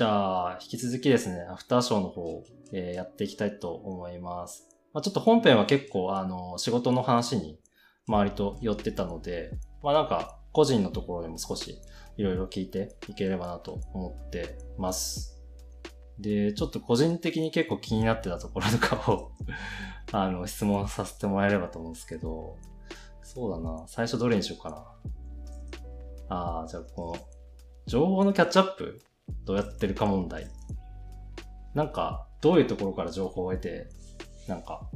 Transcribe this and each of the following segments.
じゃあ、引き続きですね、アフターショーの方、えー、やっていきたいと思います。まあ、ちょっと本編は結構、あの、仕事の話に周りと寄ってたので、まあなんか、個人のところでも少しいろいろ聞いていければなと思ってます。で、ちょっと個人的に結構気になってたところとかを あの、質問させてもらえればと思うんですけど、そうだな。最初どれにしようかな。ああ、じゃあこの、情報のキャッチアップどうやってるか問題。なんか、どういうところから情報を得て、なんか、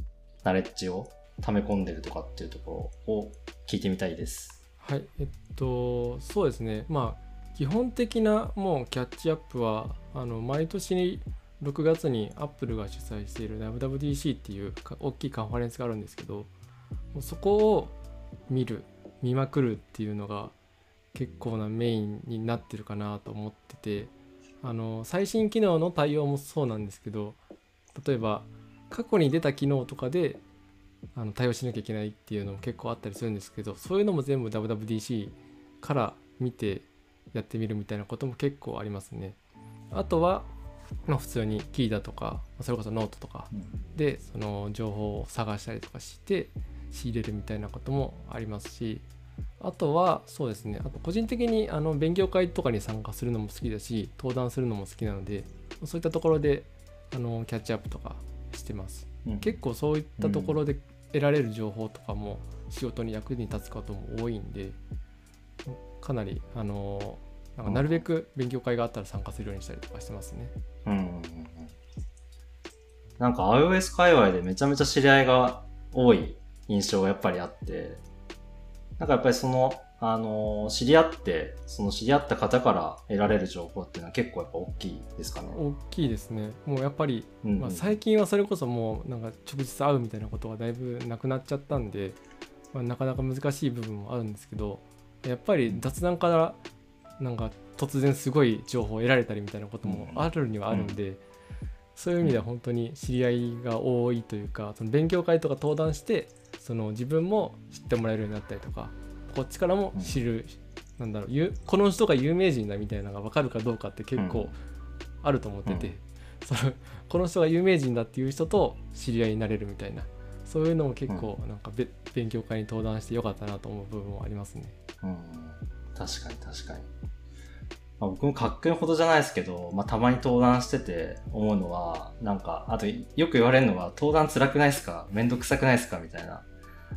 ナレッジを溜め込んでるとかっていうところを聞いてみたいです。はい、えっと、そうですね。まあ、基本的なもうキャッチアップは、あの、毎年6月にアップルが主催している WWDC っていう大きいカンファレンスがあるんですけど、そこを見る、見まくるっていうのが結構なメインになってるかなと思ってて、あの、最新機能の対応もそうなんですけど、例えば過去に出た機能とかであの対応しなきゃいけないっていうのも結構あったりするんですけどそういうのも全部 WWDC から見てやってみるみたいなことも結構ありますね。あとは、まあ、普通に Qiita だとかそれこそノートとかでその情報を探したりとかして仕入れるみたいなこともありますしあとはそうですね。あと個人的にあの勉強会とかに参加するのも好きだし登壇するのも好きなのでそういったところであのキャッチアップとかしてます、うん、結構そういったところで得られる情報とかも仕事に役に立つことも多いんでかなりあのなんかなるべく勉強会があったら参加するようにしたりとかしてますね。うんうんうん、なんか iOS 界隈でめちゃめちゃ知り合いが多い印象がやっぱりあってなんかやっぱりそのあの、知り合って、その知り合った方から得られる情報っていうのは結構やっぱ大きいですかね。大きいですね。もうやっぱり、うんうん、まあ、最近はそれこそもうなんか直接会うみたいなことがだいぶなくなっちゃったんで、まあ、なかなか難しい部分もあるんですけど、やっぱり雑談からなんか突然すごい情報を得られたりみたいなこともあるにはあるんで、うんうん、そういう意味では本当に知り合いが多いというか、その勉強会とか登壇して、その自分も知ってもらえるようになったりとか、こっちからも知る、うん、なんだろうこの人が有名人だみたいなのが分かるかどうかって結構あると思ってて、うん、そのこの人が有名人だっていう人と知り合いになれるみたいなそういうのも結構なんかべ、勉強会に登壇してよかったなと思う部分もありますね。うん、確かに確かに。まあ、僕もかっこいいほどじゃないですけど、まあ、たまに登壇してて思うのは、なんか、あとよく言われるのが、登壇辛くないですか？めんどくさくないですか？みたいな。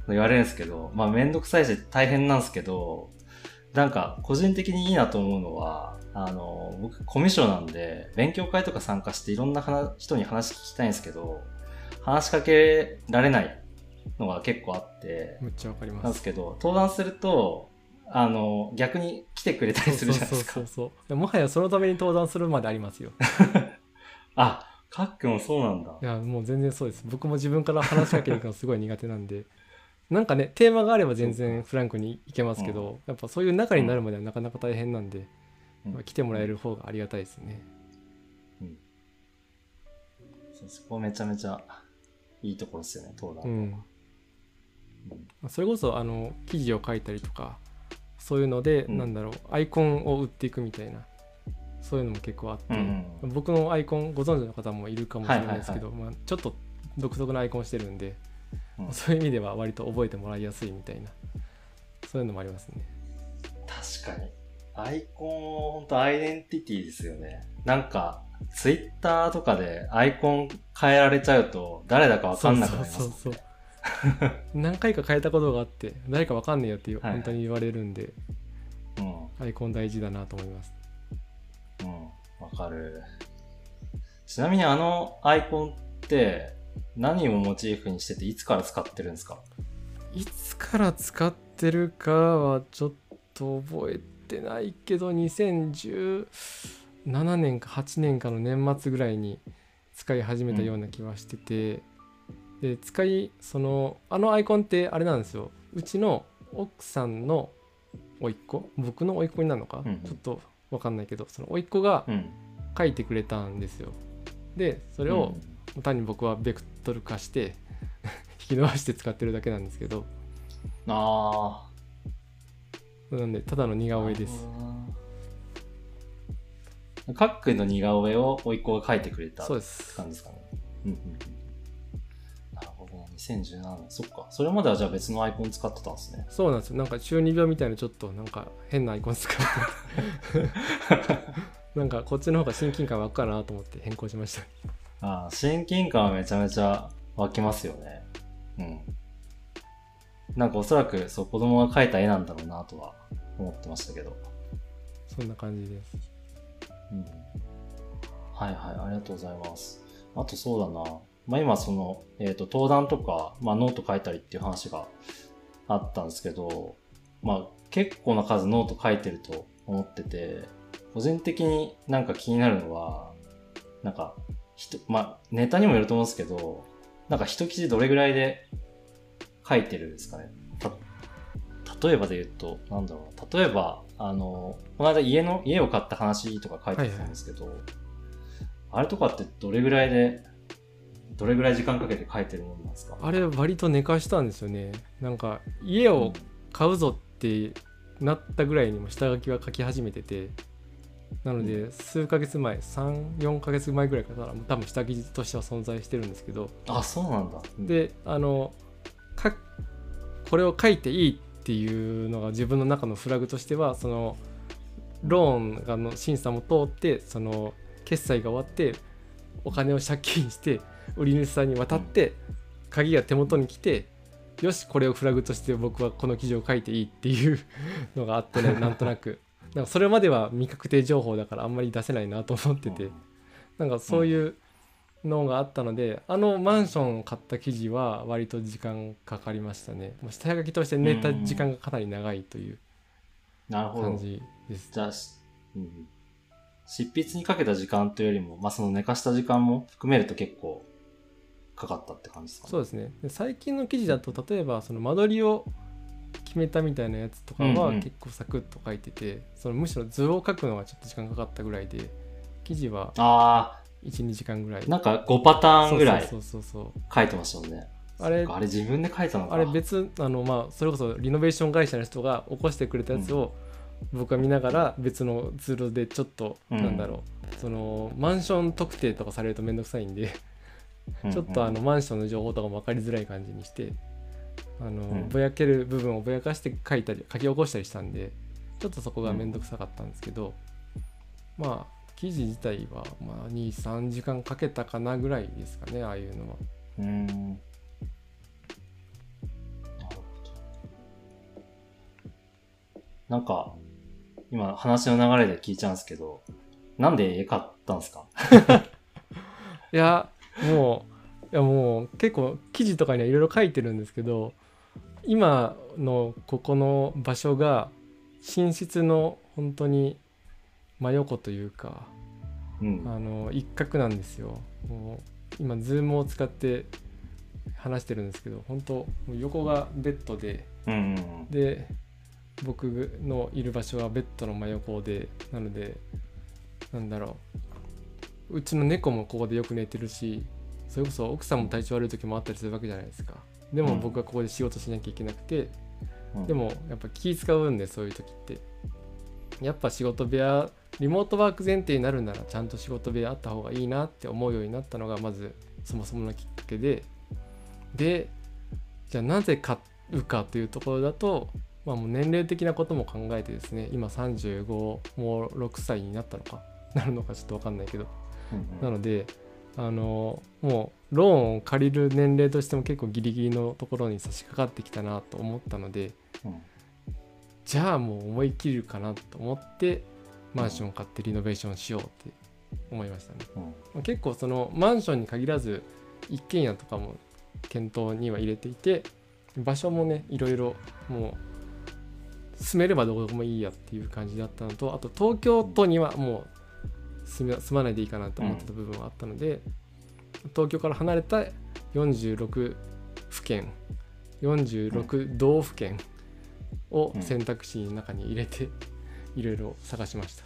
言われるんですけど、まあめんどくさいし大変なんですけど、なんか個人的にいいなと思うのは、あの、僕コミュ障なんで、勉強会とか参加していろんな人に話聞きたいんですけど、話しかけられないのが結構あって、めっちゃわかります。なんですけど、登壇すると、あの、逆に来てくれたりするじゃないですか。そうそうそうもはやそのために登壇するまでありますよ。あ、かっくんもそうなんだ。いや、もう全然そうです。僕も自分から話しかけに行くのすごい苦手なんで、なんかねテーマがあれば全然フランクに行けますけど、やっぱそういう中になるまではなかなか大変なんで、まあ、来てもらえる方がありがたいですね。うん、そこめちゃめちゃいいところですよね登壇、うん。それこそあの記事を書いたりとかそういうので、うん、なんだろうアイコンを売っていくみたいなそういうのも結構あって、うんうん、僕のアイコンご存知の方もいるかもしれないですけど、まあ、ちょっと独特なアイコンしてるんでうん、そういう意味では割と覚えてもらいやすいみたいな。そういうのもありますね。確かに。アイコン本当アイデンティティですよね。なんかツイッターとかでアイコン変えられちゃうと誰だか分かんなくなります、ね、そうそうそう 何回か変えたことがあって誰か分かんねえよって本当に言われるんで、うん、アイコン大事だなと思います。うん。分かる。ちなみにあのアイコンって何をモチーフにしてていつから使ってるんですか？いつから使ってるかはちょっと覚えてないけど2017年か8年かの年末ぐらいに使い始めたような気はしてて、うん、で使いそのあのアイコンってあれなんですよ。うちの奥さんの甥っ子？僕の甥っ子になるのか、うん、ちょっと分かんないけどその甥っ子が書いてくれたんですよ。でそれを、うん。単に僕はベクトル化して 引き伸ばして使ってるだけなんですけどああなんでただの似顔絵ですかっくんの似顔絵を甥っ子が描いてくれたそうです感じですかね。うんうんうん。なるほど。2017年。そっか。それまではじゃあ別のアイコン使ってたんですね。そうなんですよなんか中二病みたいなちょっとなんか変なアイコン使って なんかこっちの方が親近感湧くかなと思って変更しましたああ、親近感はめちゃめちゃ湧きますよね。うん。なんかおそらく、そう、子供が描いた絵なんだろうなとは思ってましたけど。そんな感じですうん。はいはい、ありがとうございます。あとそうだな。まあ今その、えっ、と、登壇とか、まあノート書いたりっていう話があったんですけど、まあ結構な数ノート書いてると思ってて、個人的になんか気になるのは、なんか、ひとまあネタにもよると思うんですけど、なんか一記事どれぐらいで書いてるんですかね。例えばで言うと、なんだろう。例えば、あの、この間家の、家を買った話とか書いてたんですけど、あれとかってどれぐらいで、どれぐらい時間かけて書いてるものなんですか？あれ割と寝かしたんですよねなんか家を買うぞってなったぐらいにも下書きは書き始めててなので数ヶ月前34ヶ月前ぐらいから多分下記事としては存在してるんですけど。あ、そうなんだ。うん、であのかこれを書いていいっていうのが自分の中のフラグとしてはそのローンがの審査も通ってその決済が終わってお金を借金して売り主さんに渡って鍵が手元に来てよしこれをフラグとして僕はこの記事を書いていいっていうのがあってねなんとなくなんかそれまでは未確定情報だからあんまり出せないなと思ってて。なんかそういうのがあったのであのマンションを買った記事は割と時間かかりましたね。下書きとして寝た時間がかなり長いという。感じです。じゃあ、しうん、執筆にかけた時間というよりも、まあ、その寝かした時間も含めると結構かかったって感じですかね。そうですね。で最近の記事だと例えばその間取りを決めたみたいなやつとかはうんうん。結構サクッと書いてて、そのむしろ図を書くのがちょっと時間かかったぐらいで記事はあ12時間ぐらい。あ、なんか5パターンぐらい書いてましたもんね。あれあれ自分で書いたのか。あれ別あのまあそれこそリノベーション会社の人が起こしてくれたやつを僕は見ながら別のツールでちょっと、うん。なんだろう。そのマンション特定とかされるとめんどくさいんでちょっとあのマンションの情報とかも分かりづらい感じにしてあの、んぼやける部分をぼやかして書いたり書き起こしたりしたんでちょっとそこがめんどくさかったんですけど、まあ記事自体はまあ23時間かけたかなぐらいですかねああいうのは。うーん。なんか、今話の流れで聞いちゃうんですけど、なんで絵買ったんですか？いやもういやもう結構記事とかにはいろいろ書いてるんですけど今のここの場所が寝室の本当に真横というかうん。あの一角なんですよもう今ズームを使って話してるんですけど本当もう横がベッドでうん。で僕のいる場所はベッドの真横でなのでなんだろううちの猫もここでよく寝てるしそれこそ奥さんも体調悪い時もあったりするわけじゃないですかでもうん。僕はここで仕事しなきゃいけなくて、うん。でもやっぱ気使うんでそういう時って。やっぱ仕事部屋リモートワーク前提になるならちゃんと仕事部屋あった方がいいなって思うようになったのがまずそもそものきっかけで。でじゃあなぜ買うかというところだと、まあ、もう年齢的なことも考えてですね今35もう6歳になったのか？なるのかちょっと分かんないけど。うんうん。なのであのもうローンを借りる年齢としても結構ギリギリのところに差し掛かってきたなと思ったのでうん。じゃあもう思い切るかなと思ってマンションを買ってリノベーションしようって思いましたね。うん。まあ結構そのマンションに限らず一軒家とかも検討には入れていて場所もねいろいろもう住めればどこでもいいやっていう感じだったのとあと東京都にはもう住まないでいいかなと思ってた部分はあったので、東京から離れた46府県46道府県を選択肢の中に入れていろいろ探しました。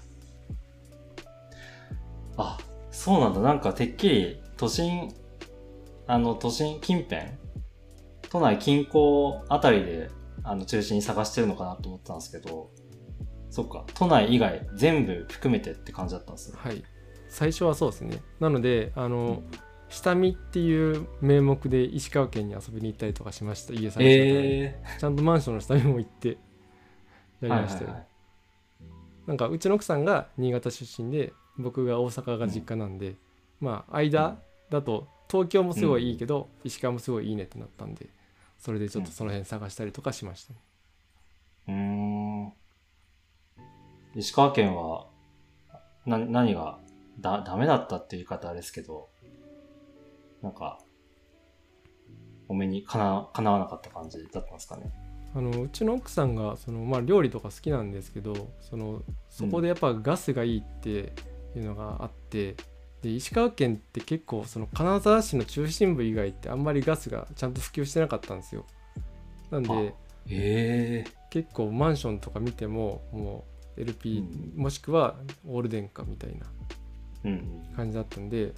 あ、そうなんだ。なんかてっきり都心、あの都心近辺、都内近郊あたりであの中心に探してるのかなと思ったんですけど、そっか。都内以外全部含めてって感じだったんですね。はい。最初はそうですね。なのであの、下見っていう名目で石川県に遊びに行ったりとかしました。家探しえちゃんとマンションの下見も行ってやー。りましたよ、はいはいはい。なんかうちの奥さんが新潟出身で僕が大阪が実家なんで、まあ間だと東京もすごいいいけど、石川もすごいいいねってなったんでそれでちょっとその辺探したりとかしましたね、うーん。石川県は、な、何が、だ、ダメだったっていう言い方あれですけど、なんか、お目にかな、かなわなかった感じだったんですかね。あのうちの奥さんがその、まあ、料理とか好きなんですけどそのそこでやっぱガスがいいっていうのがあって、で石川県って結構その金沢市の中心部以外ってあんまりガスがちゃんと普及してなかったんですよなんでええ結構マンションとか見てももう LP、うもしくはオール電化みたいなうん。感じだったんで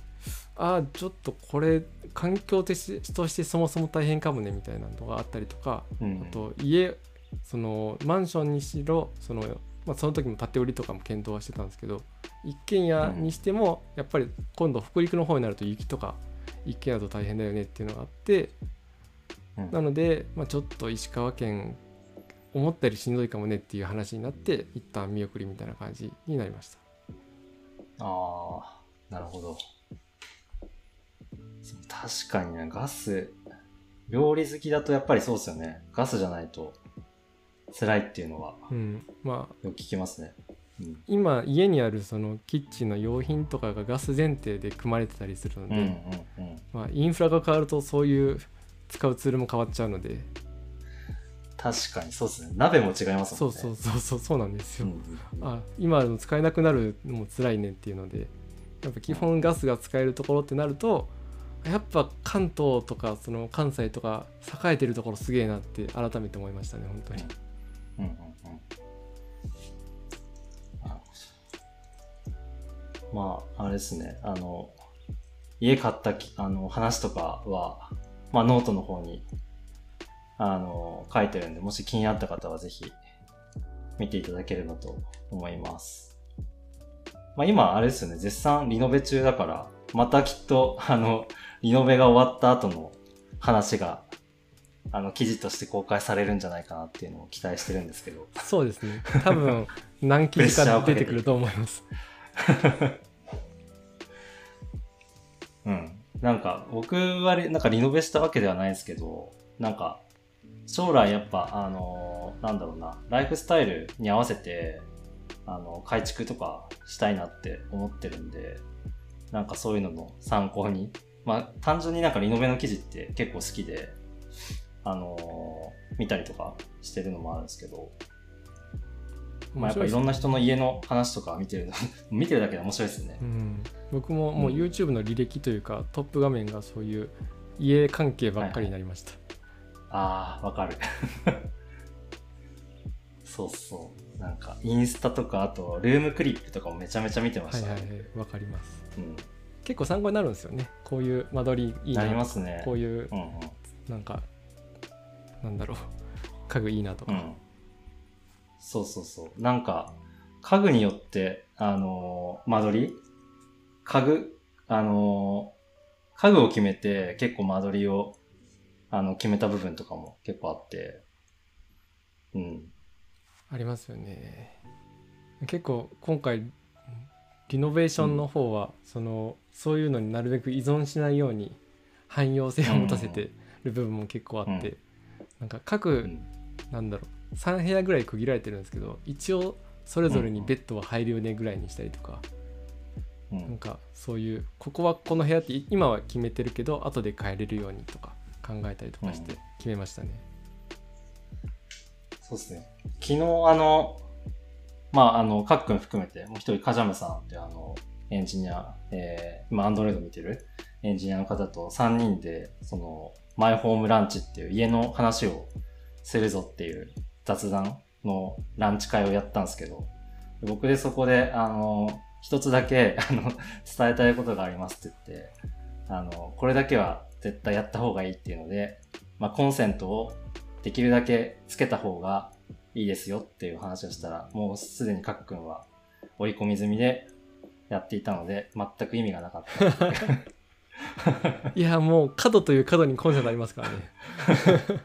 ああちょっとこれ環境としてそもそも大変かもねみたいなのがあったりとかうん。うんあと家そのマンションにしろその,、まあ、その時も建て売りとかも検討はしてたんですけど一軒家にしてもやっぱり今度北陸の方になると雪とか一軒家だと大変だよねっていうのがあってうん。なので、まあ、ちょっと石川県思ったよりしんどいかもねっていう話になって一旦見送りみたいな感じになりましたああ、なるほど。確かにね、ガス、料理好きだとやっぱりそうですよね。ガスじゃないと辛いっていうのはうんまあよく聞きますね。うん。今家にあるそのキッチンの用品とかがガス前提で組まれてたりするので、うんうんうん。まあ、インフラが変わるとそういう使うツールも変わっちゃうので確かにそうですね。鍋も違いますそもんね。うそうそうそうそうなんですよ、うん。あ今あるの使えなくなるのも辛いねっていうのでやっぱ基本ガスが使えるところってなるとやっぱ関東とかその関西とか栄えてるところすげえなって改めて思いましたね本当にうんうんうん。まあ、あれですね。あの、家買ったきあの話とかは、まあ、ノートの方に、あの、書いてるんで、もし気になった方はぜひ見ていただければと思います。まあ、今、あれですよね。絶賛リノベ中だから、またきっと、あの、リノベが終わった後の話が、あの、記事として公開されるんじゃないかなっていうのを期待してるんですけど。そうですね多分何記事か出てくると思います うん。なんか、僕はり、なんかリノベしたわけではないですけど、なんか、将来やっぱ、あのーなんだろうな、ライフスタイルに合わせて、あの、改築とかしたいなって思ってるんで、なんかそういうのの参考に、まあ、単純になんかリノベの記事って結構好きで、あのー見たりとかしてるのもあるんですけど、まあ、やっぱいろんな人の家の話とか見てるの、見てるだけで面白いですね。う。ん、僕ももううん。YouTube の履歴というか、トップ画面がそういう家関係ばっかりになりました、ああ、わかる。そうそう。なんか、インスタとか、あと、ルームクリップとかもめちゃめちゃ見てました、はいはいはいわかりますうん。結構参考になるんですよねこういう間取りいいななりますね。こういううんうん。なんかなんだろう家具いいなとか、うん。そうそうそう。なんか、家具によって、あのー間取り？家具、あのー家具を決めて結構間取りを、あの、決めた部分とかも結構あって、うん。ありますよね。結構今回リノベーションの方は、そのそういうのになるべく依存しないように汎用性を持たせてる部分も結構あって、うん。なんかう各ん。なんだろう3部屋ぐらい区切られてるんですけど一応それぞれにベッドは入るよねぐらいにしたりとか、うなんん。かそういうここはこの部屋って今は決めてるけど後で変えれるようにとか考えたりとかしてうん決めましたね。そうですね。昨日、あの、まあ、あの、かっくん含めて、もう一人、カジャムさんって、あの、エンジニア、えー、今、アンドロイド見てる？エンジニアの方と3人で、その、マイホームランチっていう家の話をするぞっていう雑談のランチ会をやったんですけど、僕でそこで、あの、一つだけ、あの、伝えたいことがありますって言って、あの、これだけは絶対やった方がいいっていうので、まあ、コンセントをできるだけつけた方が、いいですよっていう話をしたら、もうすでにかっくんは織り込み済みでやっていたので、全く意味がなかった。いやもう角という角にコンセントありますからね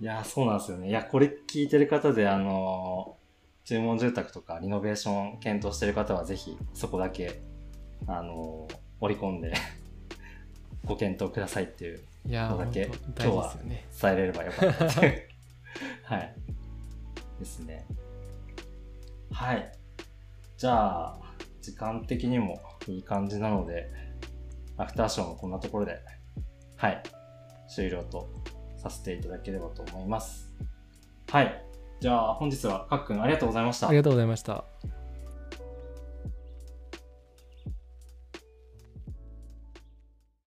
いやー、そうなんですよね。いや、これ聞いてる方で、あのー注文住宅とかリノベーション検討してる方は、ぜひそこだけ、あのー織り込んでご検討くださいっていういやここだけ本当大事ですよね伝えれればよかったっていう はい。ですね。はい。じゃあ、時間的にもいい感じなので、アフターショーもこんなところで、はい、終了とさせていただければと思います。はい。じゃあ、本日はかっくんありがとうございましたあり。がとうございました